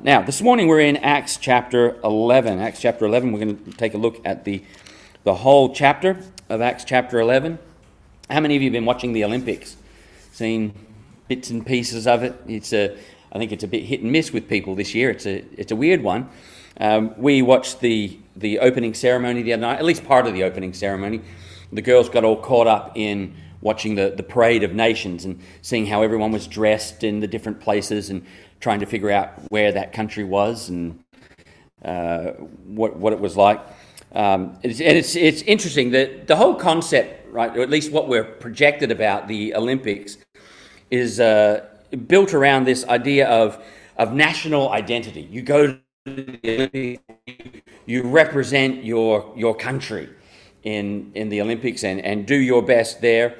Now, this morning we're in Acts chapter 11. Acts chapter 11, we're going to take a look at the, the whole chapter of Acts chapter 11. How many of you have been watching the Olympics? Seen bits and pieces of it? It's a, I think it's a bit hit and miss with people this year. It's a, it's a weird one. Um, we watched the, the opening ceremony the other night, at least part of the opening ceremony. The girls got all caught up in watching the, the parade of nations and seeing how everyone was dressed in the different places and trying to figure out where that country was and uh, what, what it was like. Um, and it's, it's interesting that the whole concept, right, or at least what we're projected about the Olympics, is uh, built around this idea of, of national identity. You go to the Olympics, you represent your, your country in, in the Olympics and, and do your best there.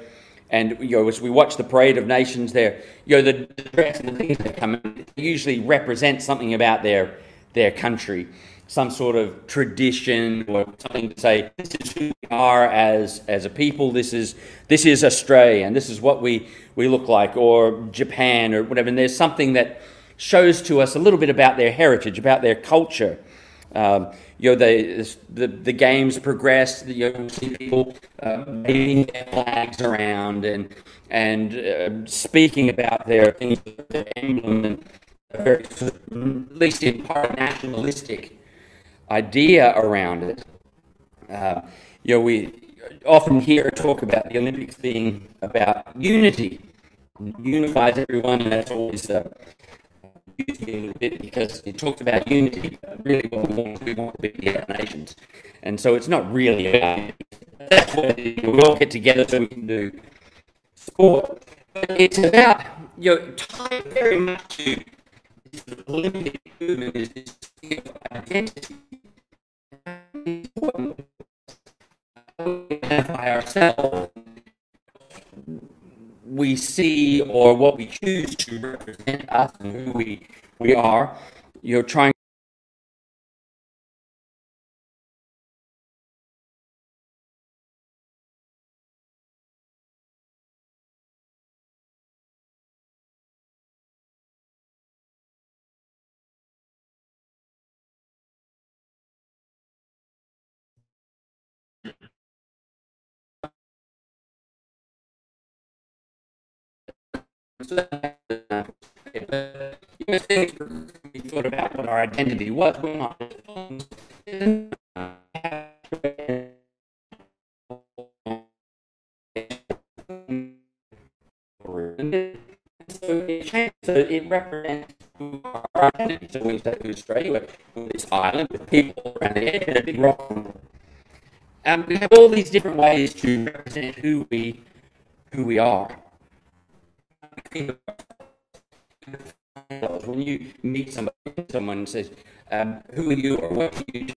And you know, as we watch the parade of nations, there, you know, the dress and the things that come in usually represent something about their their country, some sort of tradition or something to say this is who we are as as a people. This is this is Australia, and this is what we we look like, or Japan, or whatever. And there's something that shows to us a little bit about their heritage, about their culture. Um, you know, the, the, the games progress, you know, see people uh, waving their flags around and, and uh, speaking about their things, their emblem, and a very, at least in part, nationalistic idea around it. Uh, you know, we often hear talk about the Olympics being about unity, unifies everyone, and that's always uh, unity a bit because it talks about unity. Really, what we want, we want to be the nations, and so it's not really about. That's where we all get together so we can do sport. But it's about you know tied very much to this Olympic movement is this identity. Identify ourselves we see or what we choose to represent us and who we, we are. You're trying So you thought about what our identity was. We're not. So it represents our identity. So we say to Australia, with this island with people around the edge and a big rock. Um, we have all these different ways to represent who we who we are when you meet somebody, someone says, um, "Who are you?" or "What do you?"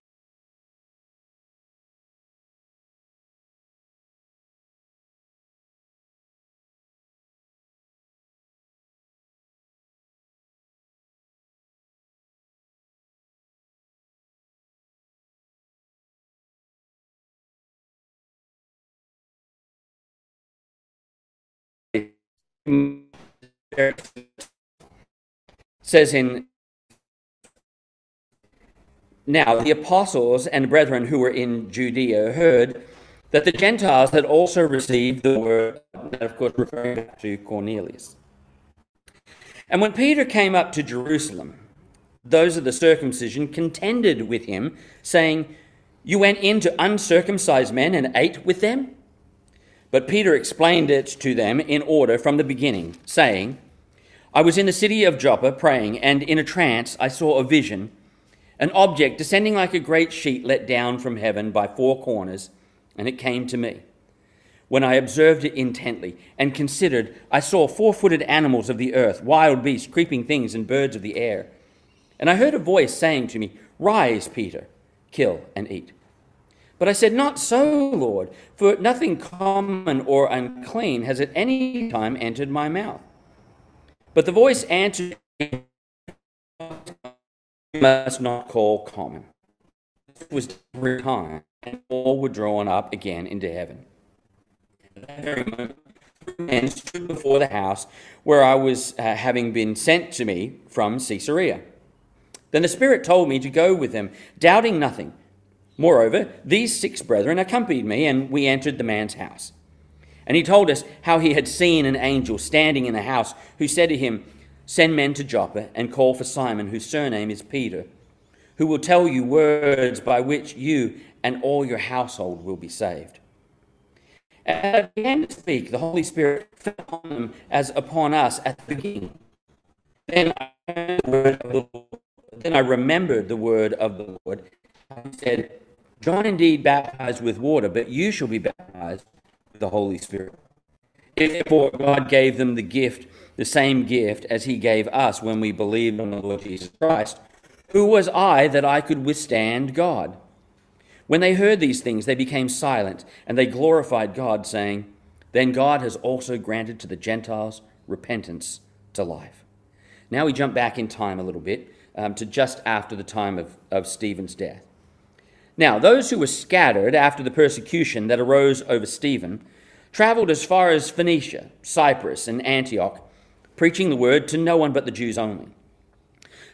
do? Says in now the apostles and brethren who were in Judea heard that the Gentiles had also received the word, of course, referring to Cornelius. And when Peter came up to Jerusalem, those of the circumcision contended with him, saying, You went in to uncircumcised men and ate with them? But Peter explained it to them in order from the beginning, saying, I was in the city of Joppa praying, and in a trance I saw a vision, an object descending like a great sheet let down from heaven by four corners, and it came to me. When I observed it intently and considered, I saw four footed animals of the earth, wild beasts, creeping things, and birds of the air. And I heard a voice saying to me, Rise, Peter, kill and eat. But I said, Not so, Lord, for nothing common or unclean has at any time entered my mouth. But the voice answered, You must not call common. It was every time, and all were drawn up again into heaven. At that very moment, men stood before the house where I was uh, having been sent to me from Caesarea. Then the Spirit told me to go with him, doubting nothing. Moreover, these six brethren accompanied me, and we entered the man's house. And he told us how he had seen an angel standing in the house, who said to him, Send men to Joppa and call for Simon, whose surname is Peter, who will tell you words by which you and all your household will be saved. As I began to speak, the Holy Spirit fell upon them as upon us at the beginning. Then I, the then I remembered the word of the Lord. He said, John indeed baptized with water, but you shall be baptized with the Holy Spirit. If therefore, God gave them the gift, the same gift as He gave us when we believed on the Lord Jesus Christ. Who was I that I could withstand God? When they heard these things, they became silent, and they glorified God, saying, Then God has also granted to the Gentiles repentance to life. Now we jump back in time a little bit um, to just after the time of, of Stephen's death. Now, those who were scattered after the persecution that arose over Stephen traveled as far as Phoenicia, Cyprus, and Antioch, preaching the word to no one but the Jews only.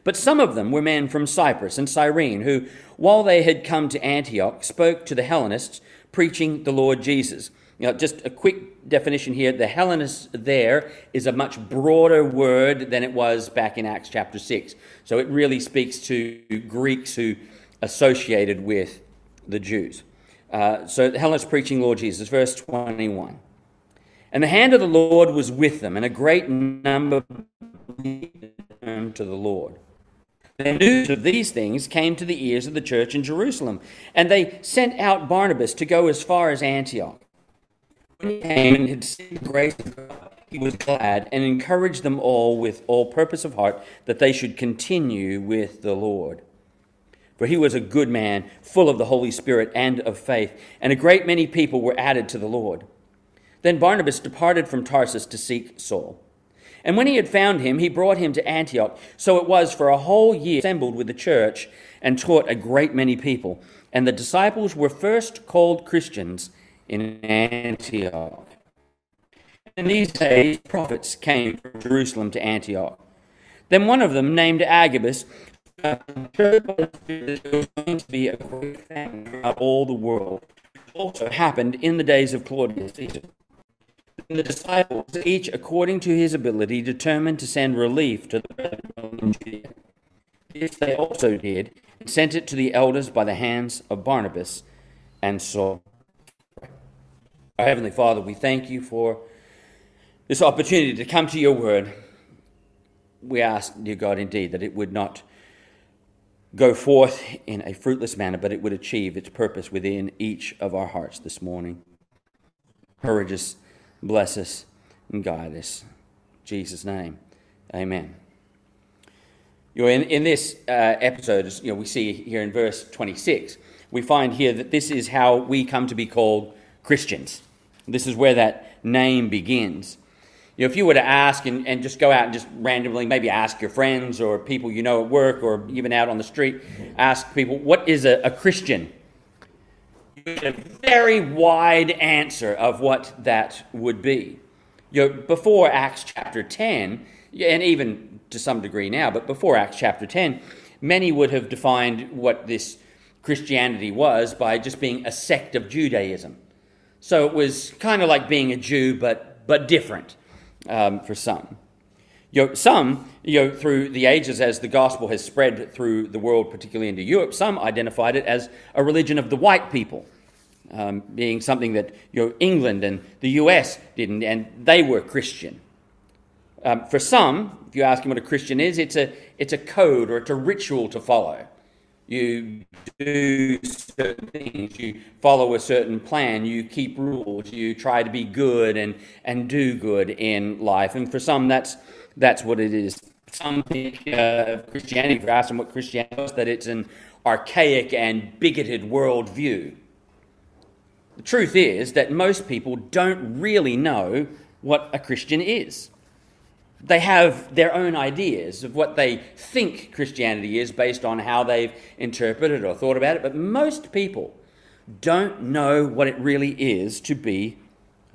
But some of them were men from Cyprus and Cyrene, who, while they had come to Antioch, spoke to the Hellenists, preaching the Lord Jesus. Now, just a quick definition here the Hellenists there is a much broader word than it was back in Acts chapter 6. So it really speaks to Greeks who associated with the Jews. Uh, so Hellenists preaching Lord Jesus, verse 21. And the hand of the Lord was with them, and a great number turned to the Lord. The news of these things came to the ears of the church in Jerusalem, and they sent out Barnabas to go as far as Antioch. When he came and had seen the grace of God, he was glad and encouraged them all with all purpose of heart that they should continue with the Lord. For he was a good man, full of the Holy Spirit and of faith, and a great many people were added to the Lord. Then Barnabas departed from Tarsus to seek Saul. And when he had found him, he brought him to Antioch. So it was for a whole year assembled with the church and taught a great many people. And the disciples were first called Christians in Antioch. In these days, prophets came from Jerusalem to Antioch. Then one of them, named Agabus, there was going to be a great thing throughout all the world. It also happened in the days of Claudius Caesar. The disciples, each according to his ability, determined to send relief to the brethren in Judea. This they also did, and sent it to the elders by the hands of Barnabas and Saul. Our Heavenly Father, we thank you for this opportunity to come to your word. We ask, dear God, indeed, that it would not go forth in a fruitless manner, but it would achieve its purpose within each of our hearts this morning. Encourage us, bless us, and guide us. In Jesus' name, amen. You know, in, in this uh, episode, you know, we see here in verse 26, we find here that this is how we come to be called Christians. This is where that name begins. You know, if you were to ask and, and just go out and just randomly maybe ask your friends or people you know at work or even out on the street, ask people, what is a, a Christian? You get a very wide answer of what that would be. You know, before Acts chapter 10, and even to some degree now, but before Acts chapter 10, many would have defined what this Christianity was by just being a sect of Judaism. So it was kind of like being a Jew, but, but different um, for some. You know, some, you know, through the ages as the gospel has spread through the world, particularly into Europe, some identified it as a religion of the white people, um, being something that you know, England and the US didn't, and they were Christian. Um, for some, if you ask them what a Christian is, it's a, it's a code or it's a ritual to follow. You do certain things, you follow a certain plan, you keep rules, you try to be good and, and do good in life. And for some, that's, that's what it is. Some think uh, Christianity, if you ask them what Christianity is, that it's an archaic and bigoted worldview. The truth is that most people don't really know what a Christian is. They have their own ideas of what they think Christianity is based on how they've interpreted or thought about it, but most people don't know what it really is to be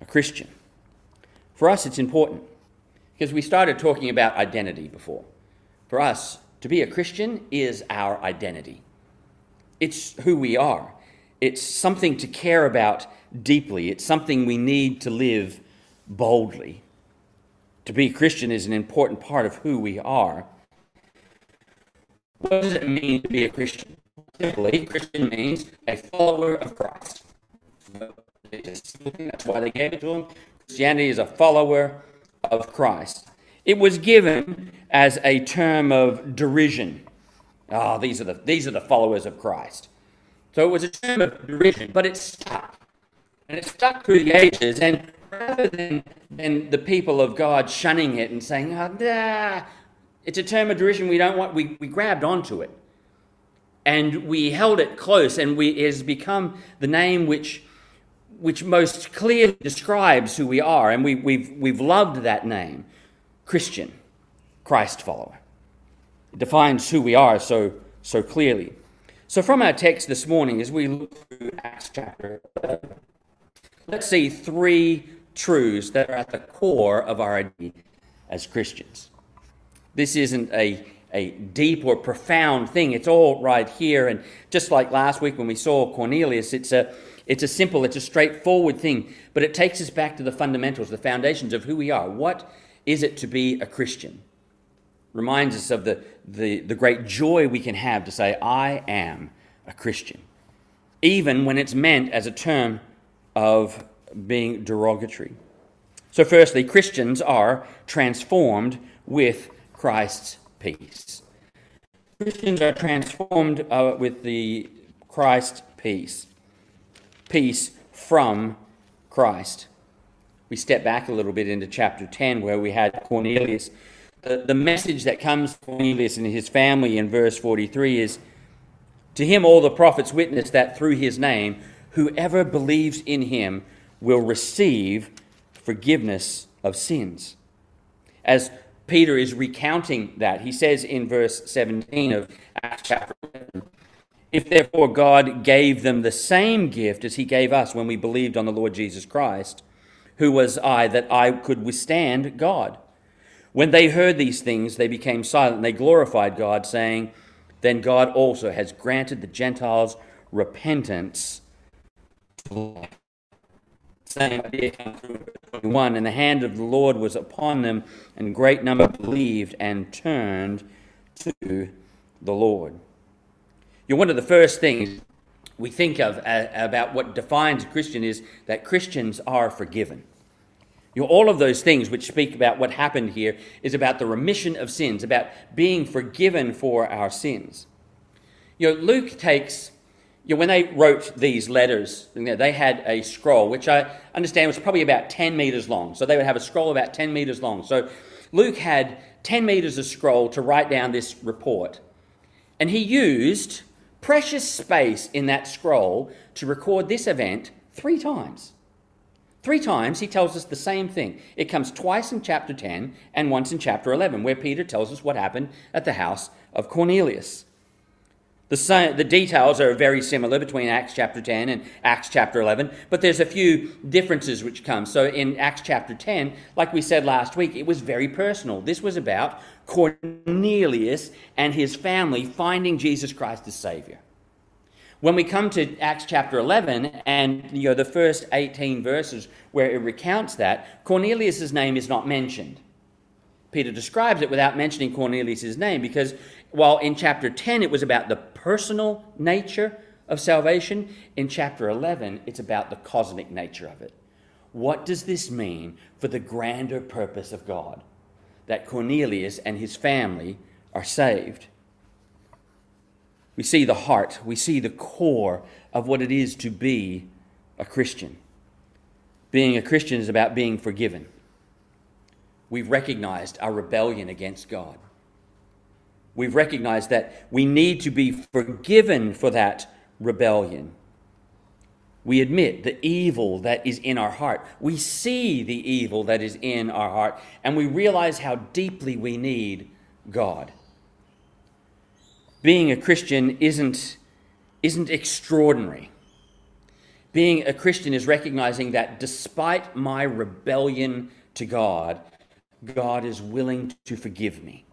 a Christian. For us, it's important because we started talking about identity before. For us To be a Christian is our identity, it's who we are. It's something to care about deeply, it's something we need to live boldly. To be Christian is an important part of who we are. What does it mean to be a Christian? Simply, Christian means a follower of Christ. That's why they gave it to him. Christianity is a follower of Christ. It was given as a term of derision. Ah, oh, these are the these are the followers of Christ. So it was a term of derision, but it stuck. And it stuck through the ages. And rather than, than the people of God shunning it and saying, oh, nah, it's a term of derision we don't want, we, we grabbed onto it. And we held it close, and we, it has become the name which, which most clearly describes who we are. And we, we've, we've loved that name Christian, Christ follower. It defines who we are so, so clearly. So, from our text this morning, as we look through Acts chapter 11, let's see three truths that are at the core of our identity as Christians. This isn't a, a deep or profound thing, it's all right here. And just like last week when we saw Cornelius, it's a, it's a simple, it's a straightforward thing, but it takes us back to the fundamentals, the foundations of who we are. What is it to be a Christian? Reminds us of the, the, the great joy we can have to say, I am a Christian, even when it's meant as a term of being derogatory. So, firstly, Christians are transformed with Christ's peace. Christians are transformed uh, with the Christ peace. Peace from Christ. We step back a little bit into chapter 10 where we had Cornelius. The, the message that comes from Cornelius and his family in verse 43 is To him all the prophets witness that through his name, whoever believes in him will receive forgiveness of sins. As Peter is recounting that, he says in verse 17 of Acts chapter 11, If therefore God gave them the same gift as he gave us when we believed on the Lord Jesus Christ, who was I that I could withstand God? When they heard these things, they became silent and they glorified God, saying, Then God also has granted the Gentiles repentance to life same idea comes 21. And the hand of the Lord was upon them, and great number believed and turned to the Lord. You know, one of the first things we think of uh, about what defines a Christian is that Christians are forgiven. You know, all of those things which speak about what happened here is about the remission of sins, about being forgiven for our sins. You know, Luke takes you know, when they wrote these letters, you know, they had a scroll, which I understand was probably about 10 meters long. So they would have a scroll about 10 meters long. So Luke had 10 meters of scroll to write down this report. And he used precious space in that scroll to record this event three times. Three times he tells us the same thing. It comes twice in chapter 10 and once in chapter 11, where Peter tells us what happened at the house of Cornelius. The, the details are very similar between Acts chapter 10 and Acts chapter 11, but there's a few differences which come. So in Acts chapter 10, like we said last week, it was very personal. This was about Cornelius and his family finding Jesus Christ as Savior. When we come to Acts chapter 11 and you know the first 18 verses where it recounts that, Cornelius' name is not mentioned. Peter describes it without mentioning Cornelius' name because while in chapter 10 it was about the personal nature of salvation, in chapter 11 it's about the cosmic nature of it. What does this mean for the grander purpose of God? That Cornelius and his family are saved. We see the heart, we see the core of what it is to be a Christian. Being a Christian is about being forgiven. We've recognized our rebellion against God. We've recognized that we need to be forgiven for that rebellion. We admit the evil that is in our heart. We see the evil that is in our heart, and we realize how deeply we need God. Being a Christian isn't, isn't extraordinary. Being a Christian is recognizing that despite my rebellion to God, God is willing to forgive me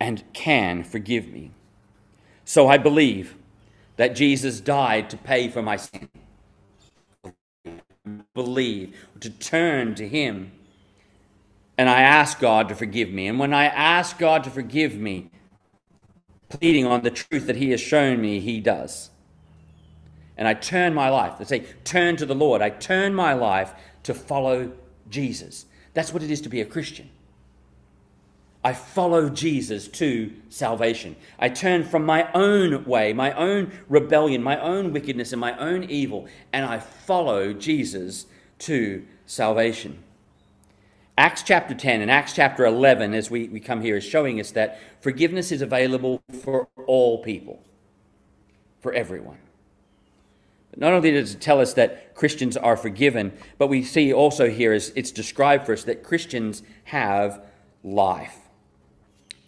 and can forgive me. So I believe that Jesus died to pay for my sin. Believe, to turn to Him. And I ask God to forgive me. And when I ask God to forgive me, pleading on the truth that He has shown me, He does. And I turn my life, let's say, turn to the Lord. I turn my life to follow Jesus. That's what it is to be a Christian. I follow Jesus to salvation. I turn from my own way, my own rebellion, my own wickedness, and my own evil, and I follow Jesus to salvation. Acts chapter 10 and Acts chapter 11, as we, we come here, is showing us that forgiveness is available for all people, for everyone. But not only does it tell us that Christians are forgiven, but we see also here as it's described for us that Christians have life.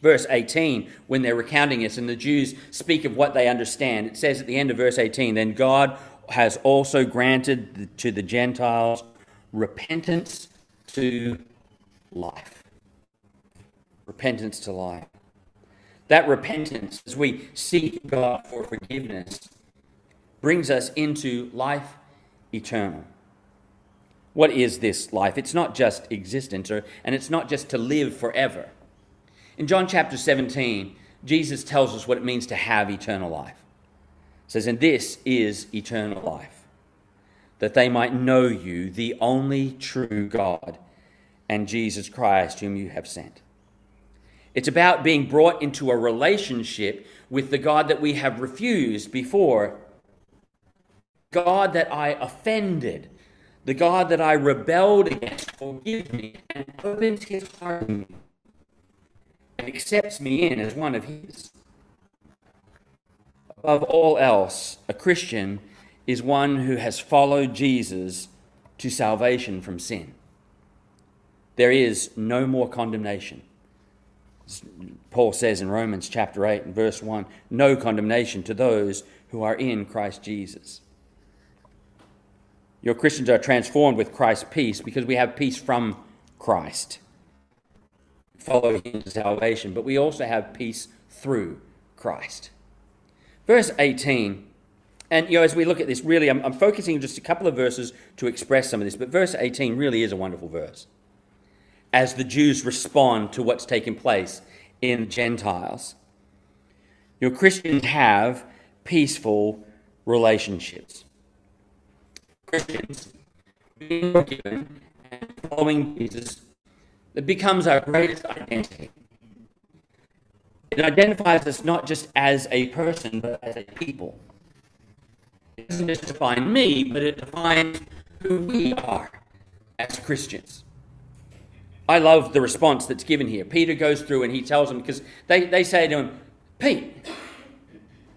Verse 18, when they're recounting this, and the Jews speak of what they understand, it says at the end of verse 18, then God has also granted to the Gentiles repentance to life. Repentance to life. That repentance, as we seek God for forgiveness, brings us into life eternal. What is this life? It's not just existence, or, and it's not just to live forever. In John chapter 17, Jesus tells us what it means to have eternal life. He says, And this is eternal life, that they might know you, the only true God and Jesus Christ, whom you have sent. It's about being brought into a relationship with the God that we have refused before, God that I offended, the God that I rebelled against, forgive me, and opens his heart to me and accepts me in as one of his. Above all else, a Christian is one who has followed Jesus to salvation from sin there is no more condemnation. Paul says in Romans chapter 8 and verse 1 no condemnation to those who are in Christ Jesus. Your Christians are transformed with Christ's peace because we have peace from Christ. Follow him to salvation, but we also have peace through Christ. Verse 18, and you know, as we look at this, really, I'm, I'm focusing just a couple of verses to express some of this, but verse 18 really is a wonderful verse as the Jews respond to what's taking place in Gentiles. Your Christians have peaceful relationships. Christians, being forgiven and following Jesus, it becomes our greatest identity. It identifies us not just as a person, but as a people. It doesn't just define me, but it defines who we are as Christians. I love the response that's given here. Peter goes through and he tells them, because they, they say to him, Pete,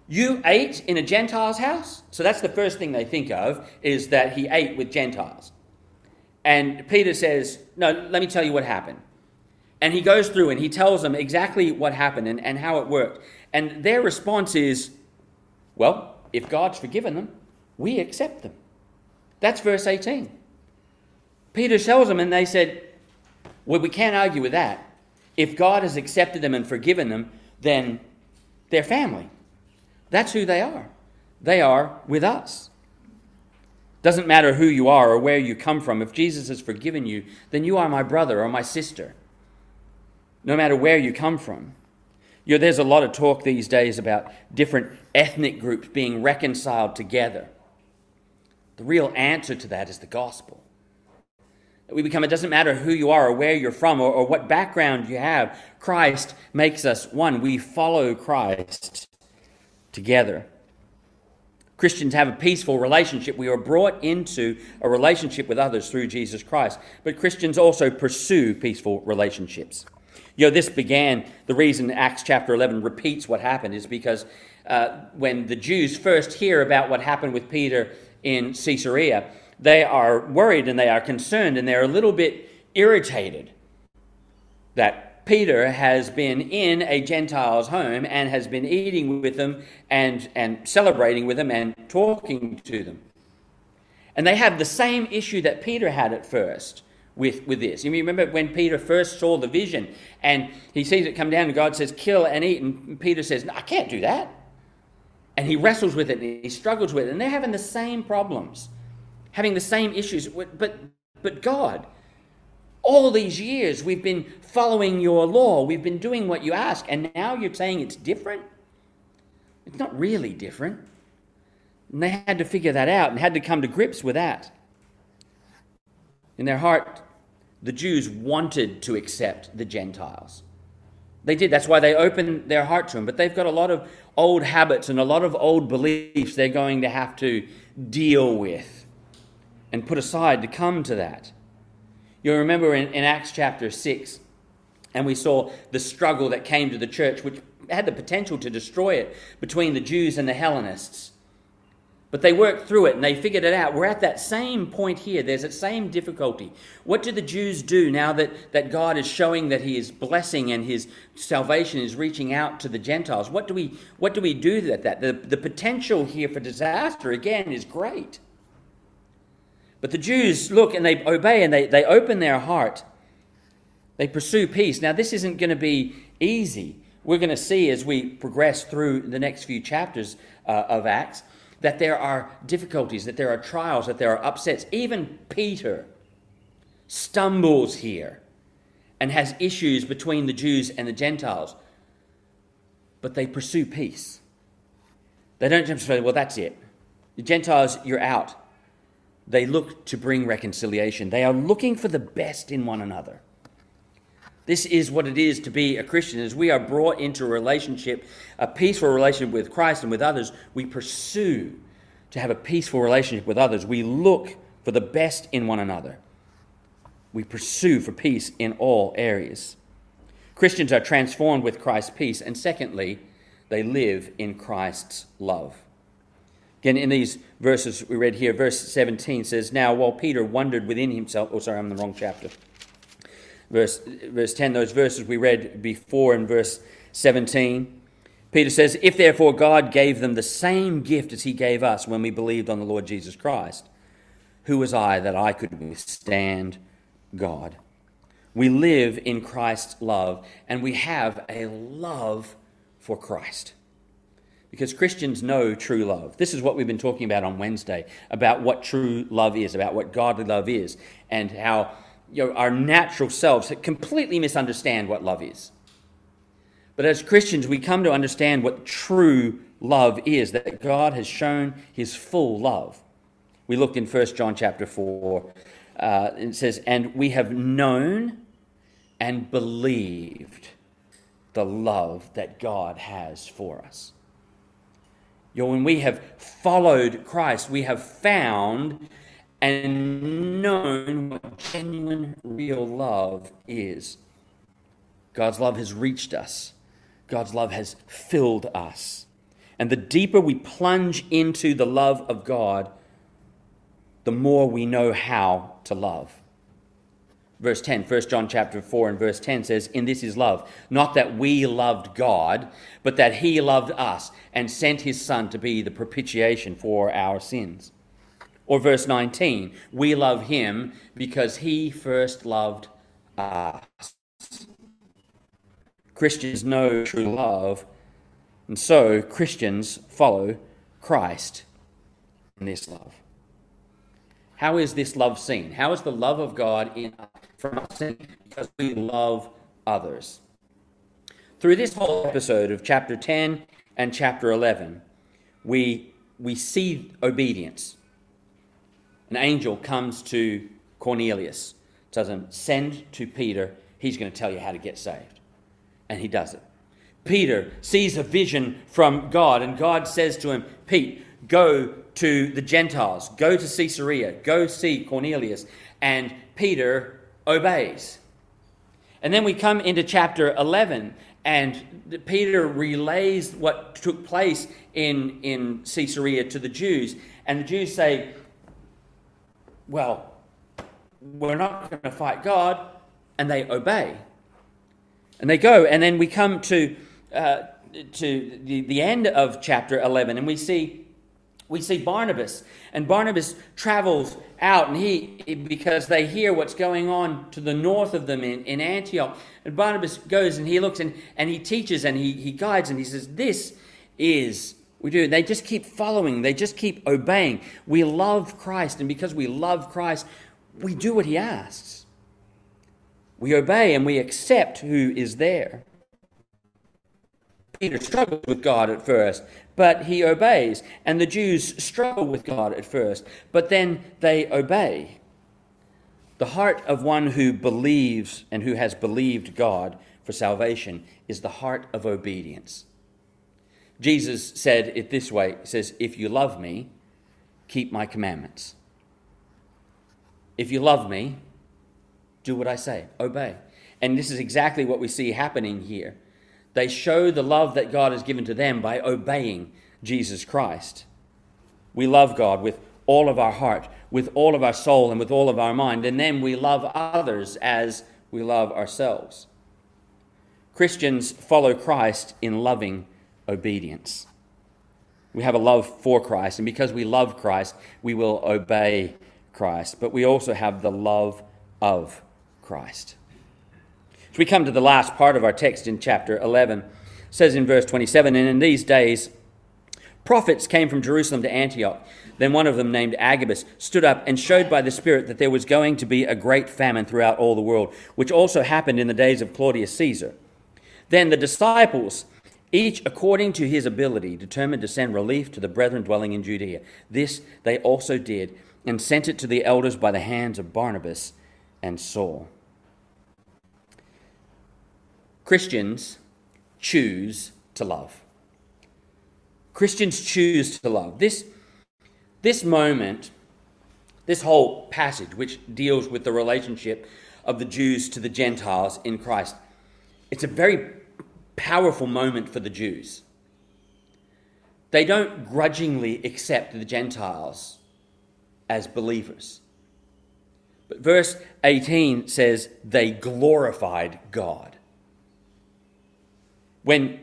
you ate in a Gentile's house? So that's the first thing they think of, is that he ate with Gentiles. And Peter says, No, let me tell you what happened. And he goes through and he tells them exactly what happened and, and how it worked. And their response is, Well, if God's forgiven them, we accept them. That's verse 18. Peter tells them, and they said, well, we can't argue with that. If God has accepted them and forgiven them, then they're family. That's who they are. They are with us. Doesn't matter who you are or where you come from. If Jesus has forgiven you, then you are my brother or my sister. No matter where you come from. You know, there's a lot of talk these days about different ethnic groups being reconciled together. The real answer to that is the gospel That we become, it doesn't matter who you are or where you're from or, or what background you have. Christ makes us one. We follow Christ together. Christians have a peaceful relationship. We are brought into a relationship with others through Jesus Christ. But Christians also pursue peaceful relationships. You know, this began, the reason Acts chapter 11 repeats what happened is because uh, when the Jews first hear about what happened with Peter in Caesarea, they are worried and they are concerned and they're a little bit irritated that Peter has been in a Gentile's home and has been eating with them and, and celebrating with them and talking to them. And they have the same issue that Peter had at first with, with this. You remember when Peter first saw the vision and he sees it come down and God says, kill and eat. And Peter says, no, I can't do that. And he wrestles with it and he struggles with it. And they're having the same problems, having the same issues. But, but God, all these years we've been following your law, we've been doing what you ask, and now you're saying it's different? It's not really different. And they had to figure that out and had to come to grips with that. In their heart, the Jews wanted to accept the Gentiles. They did. That's why they opened their heart to them. But they've got a lot of old habits and a lot of old beliefs they're going to have to deal with and put aside to come to that. You'll remember in, in Acts chapter 6, and we saw the struggle that came to the church, which had the potential to destroy it between the Jews and the Hellenists. But they worked through it and they figured it out. We're at that same point here. There's that same difficulty. What do the Jews do now that, that God is showing that He is blessing and His salvation is reaching out to the Gentiles? What do we, what do, we do with that? The, the potential here for disaster, again, is great. But the Jews look and they obey and they, they open their heart. They pursue peace. Now, this isn't going to be easy. We're going to see as we progress through the next few chapters uh, of Acts that there are difficulties, that there are trials, that there are upsets. Even Peter stumbles here and has issues between the Jews and the Gentiles. But they pursue peace. They don't just say, well, that's it. The Gentiles, you're out. They look to bring reconciliation. They are looking for the best in one another. This is what it is to be a Christian. As we are brought into a relationship, a peaceful relationship with Christ and with others, we pursue to have a peaceful relationship with others. We look for the best in one another. We pursue for peace in all areas. Christians are transformed with Christ's peace, and secondly, they live in Christ's love. Again, in these verses we read here, verse 17 says, Now while Peter wondered within himself, oh, sorry, I'm in the wrong chapter verse, verse 10, those verses we read before in verse 17. Peter says, If therefore God gave them the same gift as he gave us when we believed on the Lord Jesus Christ, who was I that I could withstand God? We live in Christ's love, and we have a love for Christ. Because Christians know true love. This is what we've been talking about on Wednesday about what true love is, about what godly love is, and how you know, our natural selves completely misunderstand what love is. But as Christians, we come to understand what true love is, that God has shown his full love. We looked in 1 John chapter 4. Uh, it says, And we have known and believed the love that God has for us. Know, when we have followed Christ, we have found and known what genuine, real love is. God's love has reached us, God's love has filled us. And the deeper we plunge into the love of God, the more we know how to love. Verse 10, 1 John chapter 4 and verse 10 says, In this is love, not that we loved God, but that he loved us and sent his Son to be the propitiation for our sins. Or verse 19, we love him because he first loved us. Christians know true love, and so Christians follow Christ in this love. How is this love seen? How is the love of God in us from? Because we love others. Through this whole episode of chapter 10 and chapter 11, we, we see obedience an angel comes to Cornelius, tells him, Send to Peter, he's going to tell you how to get saved. And he does it. Peter sees a vision from God, and God says to him, Pete, go to the Gentiles, go to Caesarea, go see Cornelius. And Peter obeys. And then we come into chapter 11, and Peter relays what took place in, in Caesarea to the Jews. And the Jews say, well, we're not going to fight God, and they obey. And they go, and then we come to, uh, to the, the end of chapter 11, and we see we see Barnabas, and Barnabas travels out, and he because they hear what's going on to the north of them in, in Antioch. And Barnabas goes and he looks and, and he teaches and he, he guides and he says, This is we do. They just keep following, they just keep obeying. We love Christ, and because we love Christ, we do what he asks. We obey and we accept who is there. Peter struggles with God at first, but he obeys. And the Jews struggle with God at first, but then they obey. The heart of one who believes and who has believed God for salvation is the heart of obedience. Jesus said it this way He says, If you love me, keep my commandments. If you love me, do what I say, obey. And this is exactly what we see happening here. They show the love that God has given to them by obeying Jesus Christ. We love God with all of our heart, with all of our soul, and with all of our mind, and then we love others as we love ourselves. Christians follow Christ in loving obedience. We have a love for Christ, and because we love Christ, we will obey Christ, but we also have the love of Christ. As we come to the last part of our text in chapter 11, says in verse 27 And in these days, prophets came from Jerusalem to Antioch. Then one of them, named Agabus, stood up and showed by the Spirit that there was going to be a great famine throughout all the world, which also happened in the days of Claudius Caesar. Then the disciples, each according to his ability, determined to send relief to the brethren dwelling in Judea. This they also did, and sent it to the elders by the hands of Barnabas and Saul. Christians choose to love. Christians choose to love. This, this moment, this whole passage, which deals with the relationship of the Jews to the Gentiles in Christ, it's a very powerful moment for the Jews. They don't grudgingly accept the Gentiles as believers. But verse 18 says they glorified God. When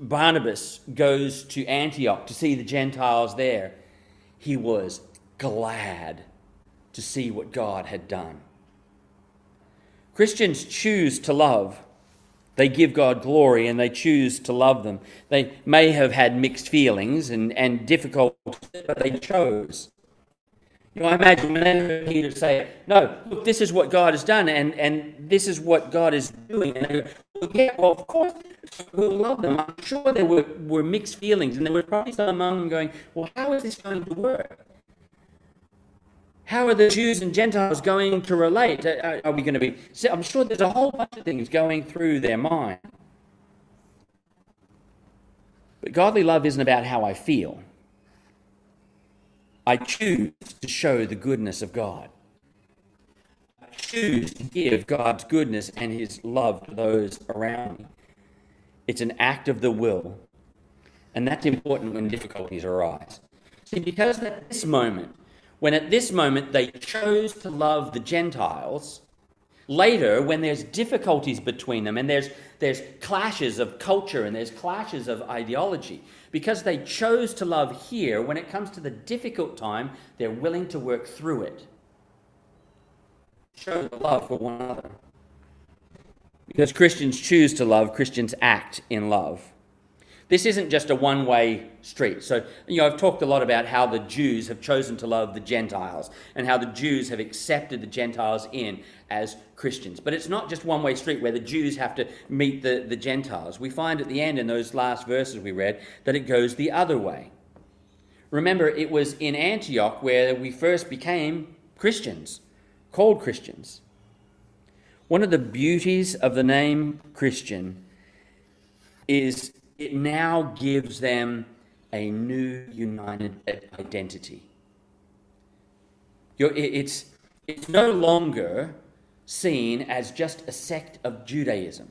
Barnabas goes to Antioch to see the Gentiles there, he was glad to see what God had done. Christians choose to love. They give God glory and they choose to love them. They may have had mixed feelings and, and difficulties, but they chose. You know, I imagine when they heard Peter say, No, look, this is what God has done, and, and this is what God is doing. And they go, well, yeah, well, of course, we'll love them. I'm sure there were, were mixed feelings, and there were probably some among them going, Well, how is this going to work? How are the Jews and Gentiles going to relate? Are, are we going to be. I'm sure there's a whole bunch of things going through their mind. But godly love isn't about how I feel. I choose to show the goodness of God. I choose to give God's goodness and His love to those around me. It's an act of the will, and that's important when difficulties arise. See, because at this moment, when at this moment they chose to love the Gentiles, later, when there's difficulties between them and there's, there's clashes of culture and there's clashes of ideology, because they chose to love here, when it comes to the difficult time, they're willing to work through it. Show the love for one another. Because Christians choose to love, Christians act in love. This isn't just a one way street. So, you know, I've talked a lot about how the Jews have chosen to love the Gentiles and how the Jews have accepted the Gentiles in as Christians. But it's not just one way street where the Jews have to meet the, the Gentiles. We find at the end in those last verses we read that it goes the other way. Remember, it was in Antioch where we first became Christians, called Christians. One of the beauties of the name Christian is it now gives them a new united identity. it's, it's no longer seen as just a sect of Judaism.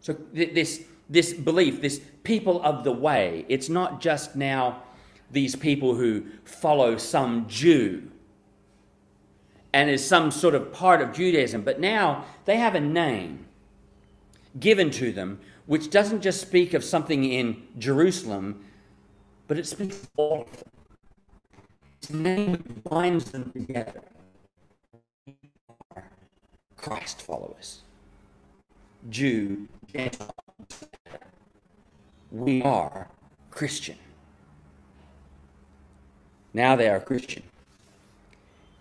So, this, this belief, this people of the way, it's not just now these people who follow some Jew and is some sort of part of Judaism, but now they have a name given to them which doesn't just speak of something in Jerusalem, but it speaks of all of them. It's name binds them together. Christ followers. Jew, Gentile. We are Christian. Now they are Christian.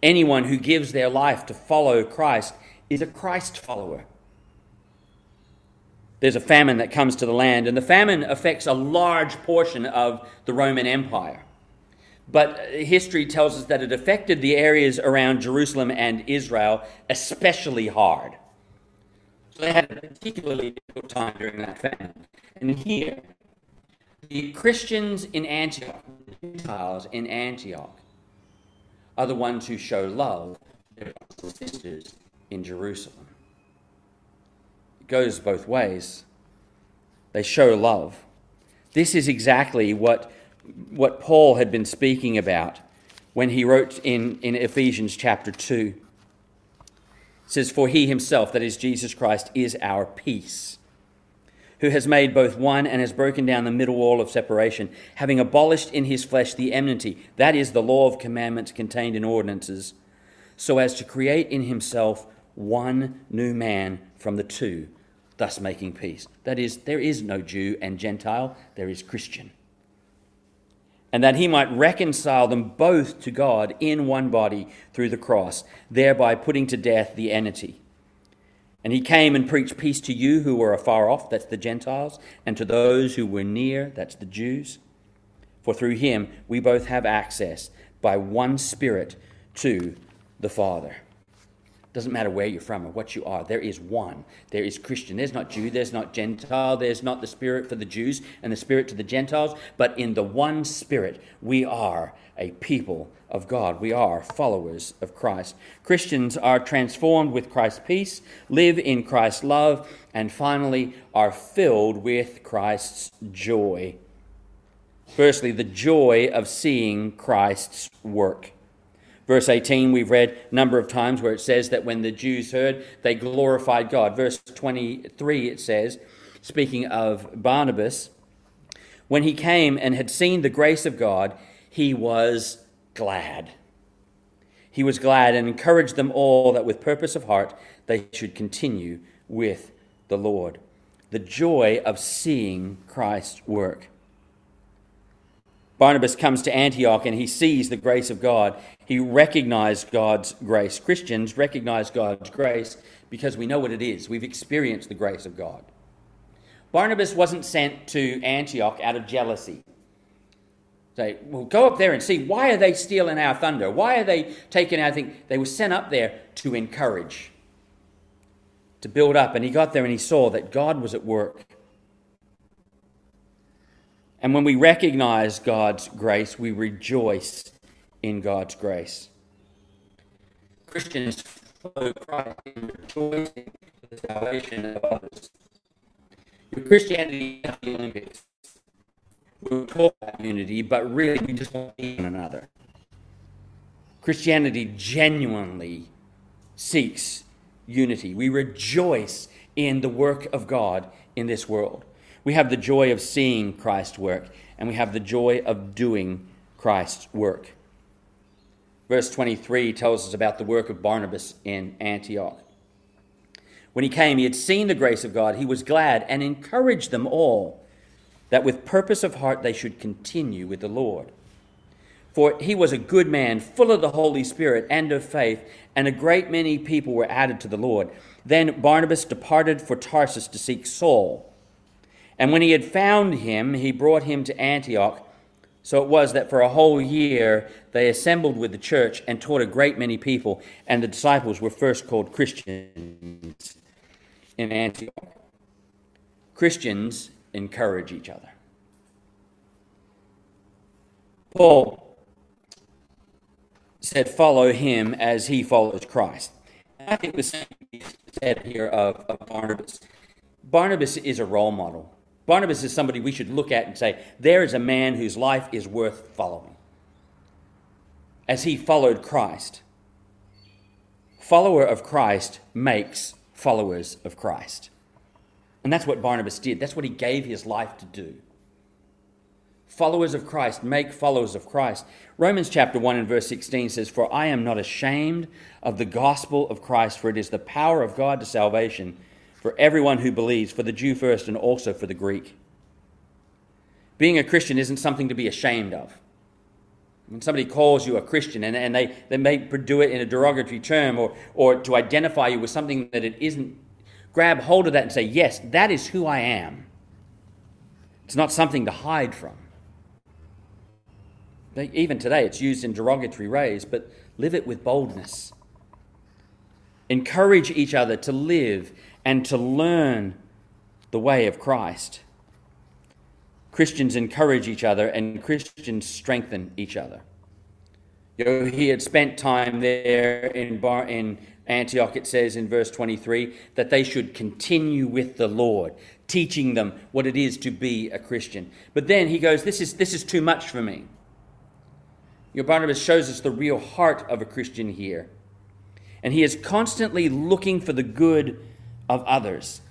Anyone who gives their life to follow Christ is a Christ follower. There's a famine that comes to the land, and the famine affects a large portion of the Roman Empire. But history tells us that it affected the areas around Jerusalem and Israel especially hard. So they had a particularly difficult time during that famine. And here, the Christians in Antioch, the Gentiles in Antioch, are the ones who show love to their sisters in Jerusalem. Goes both ways. They show love. This is exactly what, what Paul had been speaking about when he wrote in, in Ephesians chapter 2. It says, For he himself, that is Jesus Christ, is our peace who has made both one and has broken down the middle wall of separation, having abolished in his flesh the enmity, that is, the law of commandments contained in ordinances, so as to create in himself one new man from the two, thus making peace. That is, there is no Jew and Gentile, there is Christian. And that he might reconcile them both to God in one body through the cross, thereby putting to death the enmity and he came and preached peace to you who were afar off, that's the Gentiles, and to those who were near, that's the Jews. For through him we both have access by one Spirit to the Father. Doesn't matter where you're from or what you are, there is one. There is Christian. There's not Jew, there's not Gentile, there's not the Spirit for the Jews and the Spirit to the Gentiles, but in the one Spirit we are a people of God. We are followers of Christ. Christians are transformed with Christ's peace, live in Christ's love, and finally are filled with Christ's joy. Firstly, the joy of seeing Christ's work. Verse 18, we've read a number of times where it says that when the Jews heard, they glorified God. Verse 23, it says, speaking of Barnabas, when he came and had seen the grace of God, he was glad. He was glad and encouraged them all that with purpose of heart they should continue with the Lord. The joy of seeing Christ's work. Barnabas comes to Antioch and he sees the grace of God. He recognized God's grace. Christians recognize God's grace because we know what it is. We've experienced the grace of God. Barnabas wasn't sent to Antioch out of jealousy. Say, well, go up there and see why are they stealing our thunder? Why are they taking our thing? They were sent up there to encourage, to build up. And he got there and he saw that God was at work. And when we recognize God's grace, we rejoice in God's grace. Christians follow Christ in rejoicing for the salvation of others. Christianity is the Olympics. We talk about unity, but really we just want to be one another. Christianity genuinely seeks unity. We rejoice in the work of God in this world. We have the joy of seeing Christ's work, and we have the joy of doing Christ's work. Verse 23 tells us about the work of Barnabas in Antioch. When he came, he had seen the grace of God. He was glad and encouraged them all that with purpose of heart they should continue with the Lord. For he was a good man, full of the Holy Spirit and of faith, and a great many people were added to the Lord. Then Barnabas departed for Tarsus to seek Saul. And when he had found him, he brought him to Antioch. So it was that for a whole year they assembled with the church and taught a great many people, and the disciples were first called Christians in Antioch. Christians encourage each other. Paul said, Follow him as he follows Christ. And I think the same is said here of, of Barnabas. Barnabas is a role model. Barnabas is somebody we should look at and say, There is a man whose life is worth following. As he followed Christ. Follower of Christ makes followers of Christ. And that's what Barnabas did. That's what he gave his life to do. Followers of Christ make followers of Christ. Romans chapter 1 and verse 16 says, For I am not ashamed of the gospel of Christ, for it is the power of God to salvation for everyone who believes, for the Jew first and also for the Greek. Being a Christian isn't something to be ashamed of. When somebody calls you a Christian and, and they, they may do it in a derogatory term or, or to identify you with something that it isn't, grab hold of that and say, Yes, that is who I am. It's not something to hide from. Even today, it's used in derogatory ways, but live it with boldness. Encourage each other to live and to learn the way of Christ. Christians encourage each other and Christians strengthen each other. You know, he had spent time there in, Bar- in Antioch, it says in verse 23, that they should continue with the Lord, teaching them what it is to be a Christian. But then he goes, This is, this is too much for me. Your Barnabas shows us the real heart of a Christian here. And he is constantly looking for the good of others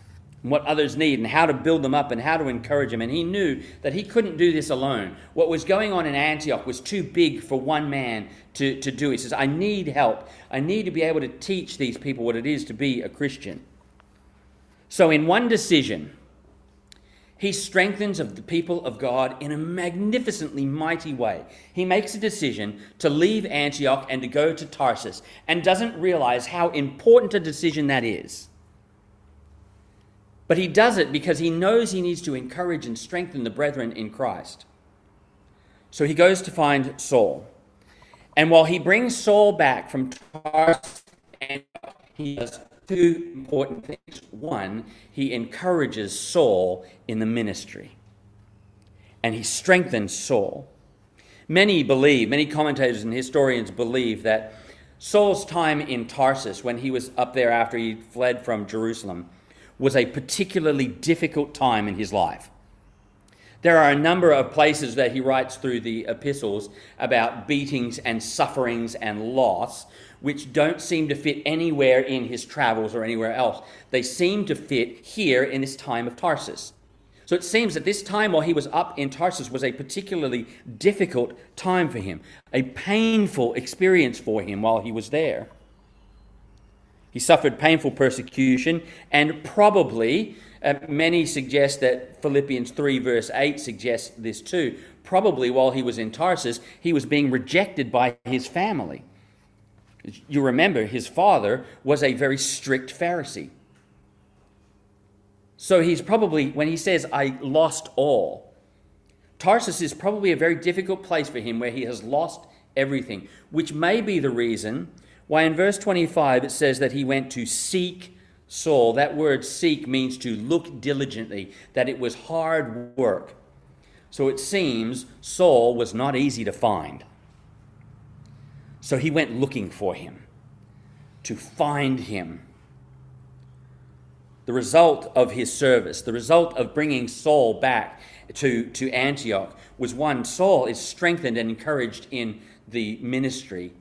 what others need and how to build them up and how to encourage them. And he knew that he couldn't do this alone. What was going on in Antioch was too big for one man to, to do. He says, I need help. I need to be able to teach these people what it is to be a Christian. So, in one decision, he strengthens of the people of God in a magnificently mighty way. He makes a decision to leave Antioch and to go to Tarsus and doesn't realize how important a decision that is. But he does it because he knows he needs to encourage and strengthen the brethren in Christ. So he goes to find Saul. And while he brings Saul back from Tarsus, he does two important things. One, he encourages Saul in the ministry, and he strengthens Saul. Many believe, many commentators and historians believe that Saul's time in Tarsus, when he was up there after he fled from Jerusalem, was a particularly difficult time in his life. There are a number of places that he writes through the epistles about beatings and sufferings and loss, which don't seem to fit anywhere in his travels or anywhere else. They seem to fit here in this time of Tarsus. So it seems that this time while he was up in Tarsus was a particularly difficult time for him, a painful experience for him while he was there. He suffered painful persecution, and probably, uh, many suggest that Philippians 3, verse 8 suggests this too. Probably while he was in Tarsus, he was being rejected by his family. You remember, his father was a very strict Pharisee. So he's probably, when he says, I lost all, Tarsus is probably a very difficult place for him where he has lost everything, which may be the reason why, in verse 25, it says that he went to seek Saul. That word seek means to look diligently, that it was hard work. So it seems Saul was not easy to find. So he went looking for him, to find him. The result of his service, the result of bringing Saul back to, to Antioch, was one Saul is strengthened and encouraged in the ministry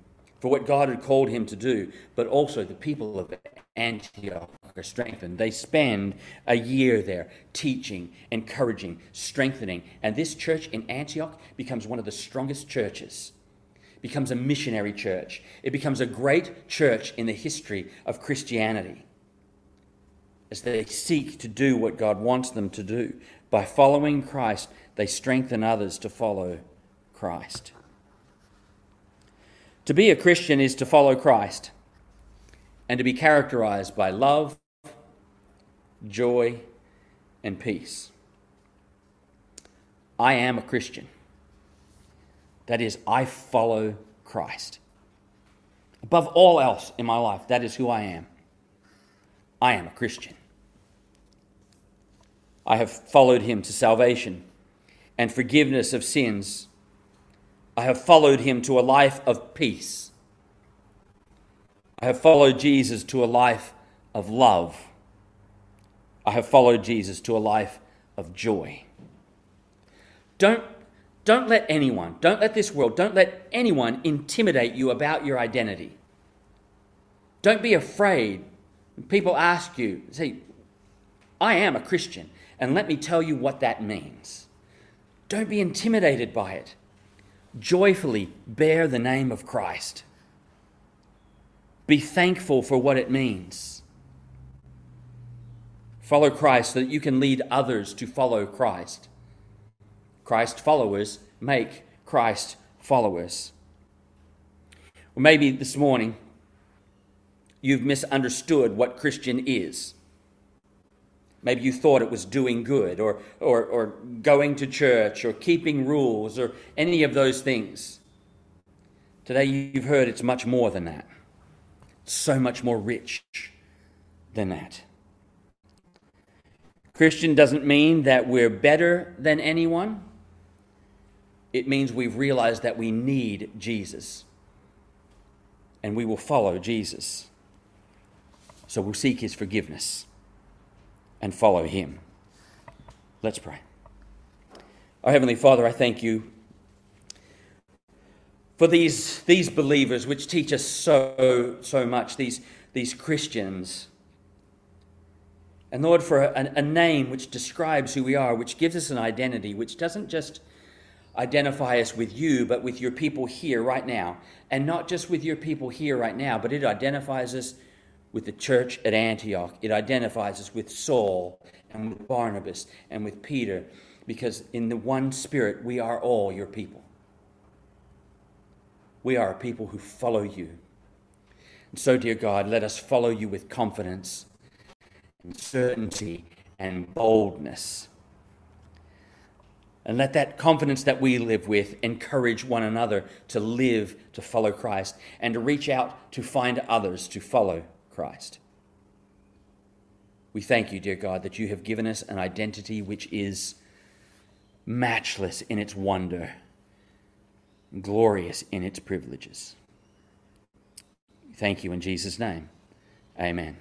for what God had called him to do, but also the people of Antioch are strengthened. They spend a year there teaching, encouraging, strengthening, and this church in Antioch becomes one of the strongest churches. Becomes a missionary church. It becomes a great church in the history of Christianity as they seek to do what God wants them to do. By following Christ, they strengthen others to follow Christ. To be a Christian is to follow Christ and to be characterized by love, joy, and peace. I am a Christian. That is, I follow Christ. Above all else in my life, that is who I am. I am a Christian. I have followed him to salvation and forgiveness of sins I have followed him to a life of peace. I have followed Jesus to a life of love. I have followed Jesus to a life of joy. Don't, don't let anyone, don't let this world, don't let anyone intimidate you about your identity. Don't be afraid. People ask you, say, I am a Christian, and let me tell you what that means. Don't be intimidated by it. Joyfully bear the name of Christ. Be thankful for what it means. Follow Christ so that you can lead others to follow Christ. Christ followers make Christ followers. Well, maybe this morning you've misunderstood what Christian is. Maybe you thought it was doing good or, or, or going to church or keeping rules or any of those things. Today you've heard it's much more than that. so much more rich than that. Christian doesn't mean that we're better than anyone. It means we've realized that we need Jesus. And we will follow Jesus. So we'll seek his forgiveness and follow him. Let's pray. Our Heavenly Father, I thank you for these, these believers which teach us so, so much, these, these Christians. And Lord, for a, a name which describes who we are, which gives us an identity, which doesn't just identify us with you, but with your people here right now. And not just with your people here right now, but it identifies us with the church at Antioch. It identifies us with Saul and with Barnabas and with Peter, because in the one spirit, we are all your people. We are a people who follow you. And so, dear God, let us follow you with confidence and certainty and boldness. And let that confidence that we live with encourage one another to live to follow Christ and to reach out to find others to follow Christ. We thank you, dear God, that you have given us an identity which is matchless in its wonder, glorious in its privileges. Thank you in Jesus' name. Amen.